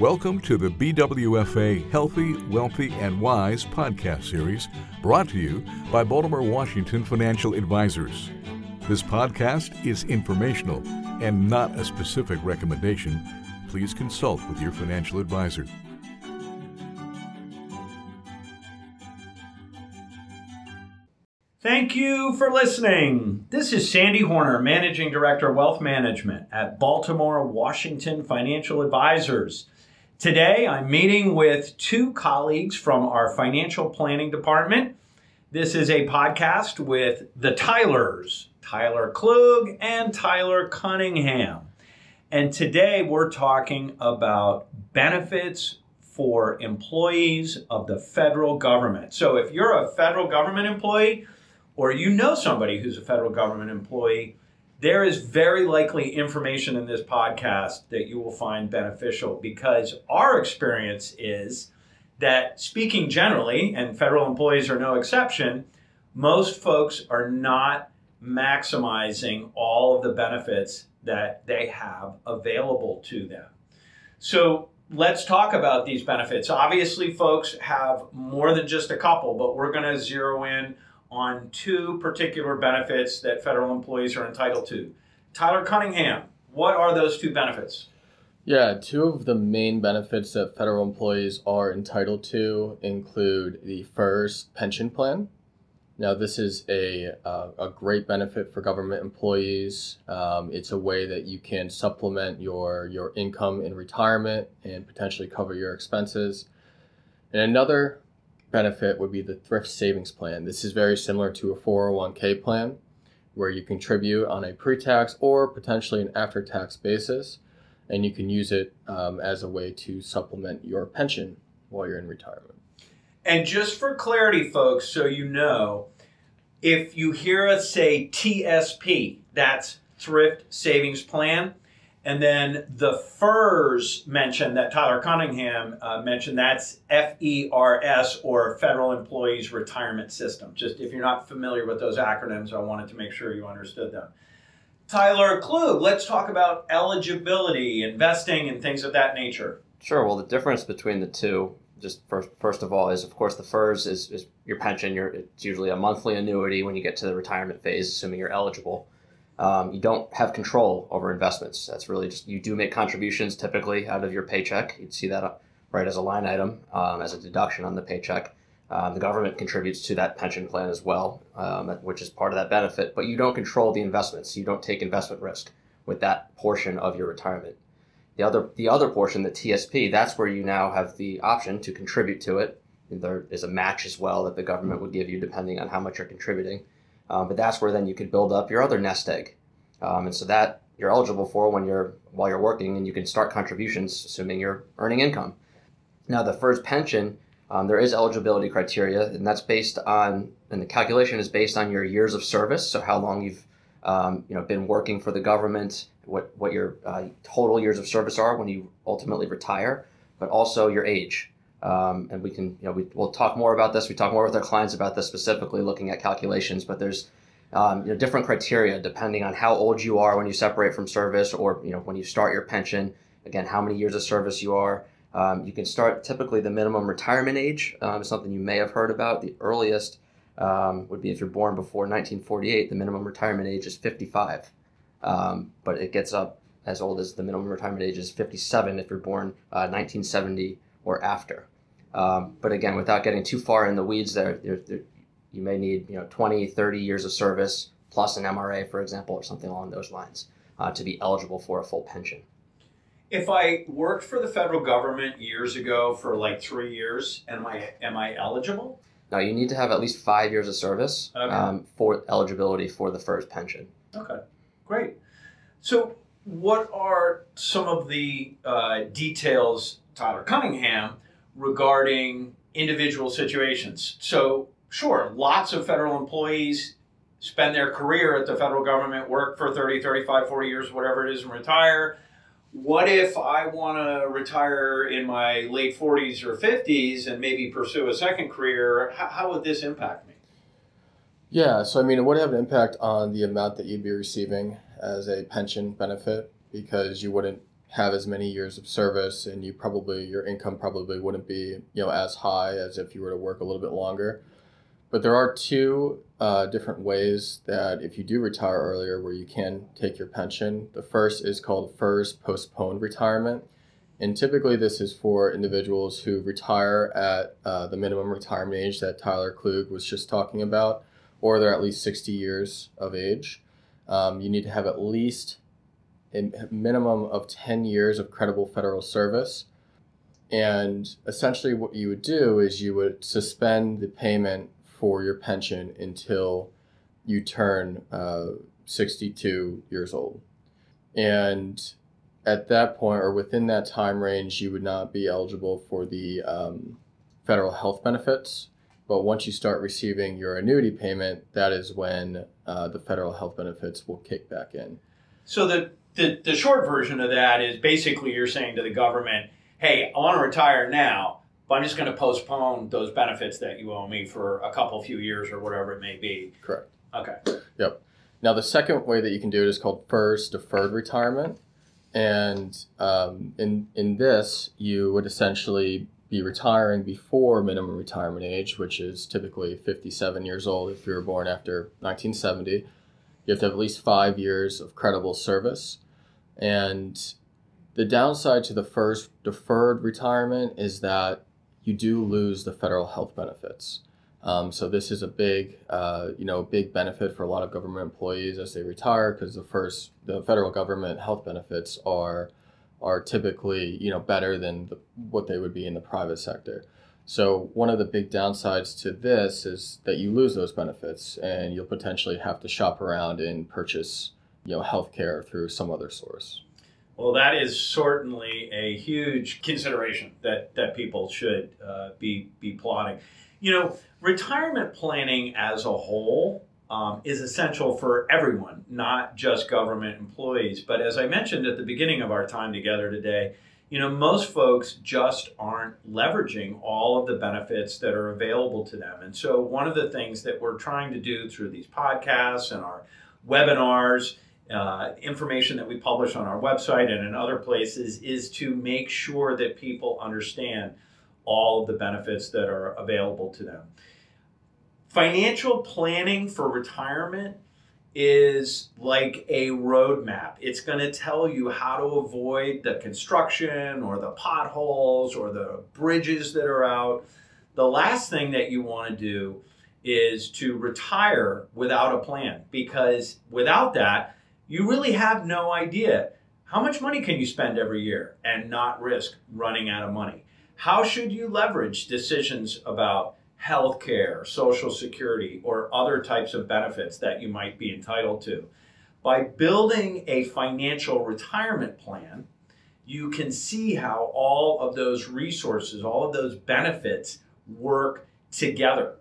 Welcome to the BWFA Healthy, Wealthy, and Wise podcast series brought to you by Baltimore Washington Financial Advisors. This podcast is informational and not a specific recommendation. Please consult with your financial advisor. Thank you for listening. This is Sandy Hornor, Managing Director of Wealth Management at Baltimore Washington Financial Advisors. Today, I'm meeting with two colleagues from our financial planning department. This is a podcast with the Tylers, Tyler Kluge and Tyler Cunningham. And today we're talking about benefits for employees of the federal government. So if you're a federal government employee, or you know somebody who's a federal government employee, there is very likely information in this podcast that you will find beneficial because our experience is that speaking generally, and federal employees are no exception, most folks are not maximizing all of the benefits that they have available to them. So let's talk about these benefits. Obviously, folks have more than just a couple, but we're going to zero in on two particular benefits that federal employees are entitled to. Tyler Cunningham, what are those two benefits? Yeah, two of the main benefits that federal employees are entitled to include the FERS pension plan. Now, this is a, uh, a great benefit for government employees. Um, it's a way that you can supplement your, your income in retirement and potentially cover your expenses. And another benefit would be the thrift savings plan. This is very similar to a 401k plan where you contribute on a pre tax or potentially an after tax basis, and you can use it um, as a way to supplement your pension while you're in retirement. And just for clarity, folks, so you know, if you hear us say TSP, that's Thrift Savings Plan, and then the FERS mention that Tyler Cunningham uh, mentioned, that's F E R S or Federal Employees Retirement System. Just if you're not familiar with those acronyms, I wanted to make sure you understood them. Tyler Kluge, let's talk about eligibility, investing, and things of that nature. Sure. Well, the difference between the two, just first, first of all, is of course the FERS is, is your pension. Your, it's usually a monthly annuity when you get to the retirement phase, assuming you're eligible um, you don't have control over investments. That's really just you do make contributions typically out of your paycheck. You'd see that uh, right as a line item, um, as a deduction on the paycheck. Um, the government contributes to that pension plan as well, um, which is part of that benefit. But you don't control the investments. You don't take investment risk with that portion of your retirement. The other the other portion, the TSP, that's where you now have the option to contribute to it. There is a match as well that the government would give you depending on how much you're contributing. Um, but that's where then you could build up your other nest egg. Um, and so that you're eligible for when you're while you're working and you can start contributions assuming you're earning income. Now the FERS pension, um, there is eligibility criteria and that's based on and the calculation is based on your years of service. So how long you've um, you know been working for the government, what what your uh, total years of service are when you ultimately retire, but also your age. Um, and we can, you know, we, we'll talk more about this. We talk more with our clients about this specifically, looking at calculations. But there's um, you know, different criteria depending on how old you are when you separate from service, or you know, when you start your pension. Again, how many years of service you are. Um, you can start typically the minimum retirement age, um, something you may have heard about. The earliest um, would be if you're born before 1948. The minimum retirement age is 55, um, but it gets up as old as the minimum retirement age is 57 if you're born uh, 1970 or after. Um, but again, without getting too far in the weeds there, there, there, you may need you know 20, 30 years of service plus an MRA, for example, or something along those lines uh, to be eligible for a full pension. If I worked for the federal government years ago for like three years, am I am I eligible? Now you need to have at least five years of service okay. um, for eligibility for the FERS pension. Okay, great. So, what are some of the uh, details, Tyler Cunningham, regarding individual situations. So, sure, lots of federal employees spend their career at the federal government, work for 30, 35, 40 years, whatever it is, and retire. What if I want to retire in my late 40s or 50s and maybe pursue a second career? How, how would this impact me? Yeah, so I mean, it would have an impact on the amount that you'd be receiving as a pension benefit because you wouldn't have as many years of service, and you probably your income probably wouldn't be you know as high as if you were to work a little bit longer. But there are two uh, different ways that if you do retire earlier, where you can take your pension. The first is called FERS postponed retirement. And typically, this is for individuals who retire at uh, the minimum retirement age that Tyler Kluge was just talking about, or they're at least 60 years of age. Um, you need to have at least a minimum of 10 years of credible federal service. And essentially, what you would do is you would suspend the payment for your pension until you turn uh, 62 years old. And at that point, or within that time range, you would not be eligible for the um, federal health benefits. But once you start receiving your annuity payment, that is when uh, the federal health benefits will kick back in. So the, the the short version of that is basically you're saying to the government, "Hey, I want to retire now, but I'm just going to postpone those benefits that you owe me for a couple few years or whatever it may be." Correct. Okay. Yep. Now the second way that you can do it is called FERS deferred retirement, and um, in in this you would essentially be retiring before minimum retirement age, which is typically 57 years old if you were born after 1970. You have to have at least five years of credible service. And the downside to the FERS deferred retirement is that you do lose the federal health benefits. Um, so this is a big, uh, you know, big benefit for a lot of government employees as they retire because the first, the federal government health benefits are are typically you know better than the, what they would be in the private sector. So one of the big downsides to this is that you lose those benefits and you'll potentially have to shop around and purchase you know healthcare through some other source. Well, that is certainly a huge consideration that that people should uh, be be plotting. You know, retirement planning as a whole um, is essential for everyone, not just government employees. But as I mentioned at the beginning of our time together today, you know, most folks just aren't leveraging all of the benefits that are available to them. And so, one of the things that we're trying to do through these podcasts and our webinars, uh, information that we publish on our website and in other places, is to make sure that people understand all of the benefits that are available to them. Financial planning for retirement is like a roadmap. It's going to tell you how to avoid the construction or the potholes or the bridges that are out. The last thing that you want to do is to retire without a plan because without that, you really have no idea how much money can you spend every year and not risk running out of money. How should you leverage decisions about health care, social security, or other types of benefits that you might be entitled to. By building a financial retirement plan, you can see how all of those resources, all of those benefits work together.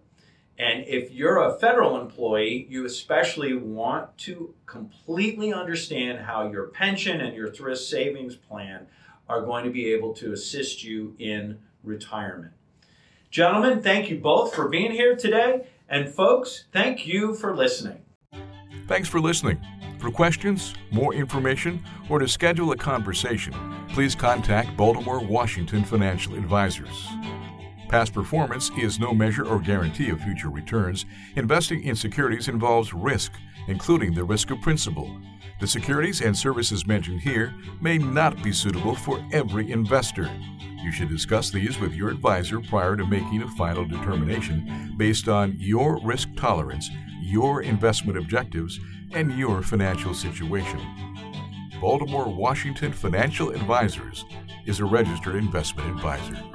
And if you're a federal employee, you especially want to completely understand how your pension and your thrift savings plan are going to be able to assist you in retirement. Gentlemen, thank you both for being here today. And folks, thank you for listening. Thanks for listening. For questions, more information, or to schedule a conversation, please contact Baltimore Washington Financial Advisors. Past performance is no measure or guarantee of future returns. Investing in securities involves risk, including the risk of principal. The securities and services mentioned here may not be suitable for every investor. You should discuss these with your advisor prior to making a final determination based on your risk tolerance, your investment objectives, and your financial situation. Baltimore Washington Financial Advisors is a registered investment advisor.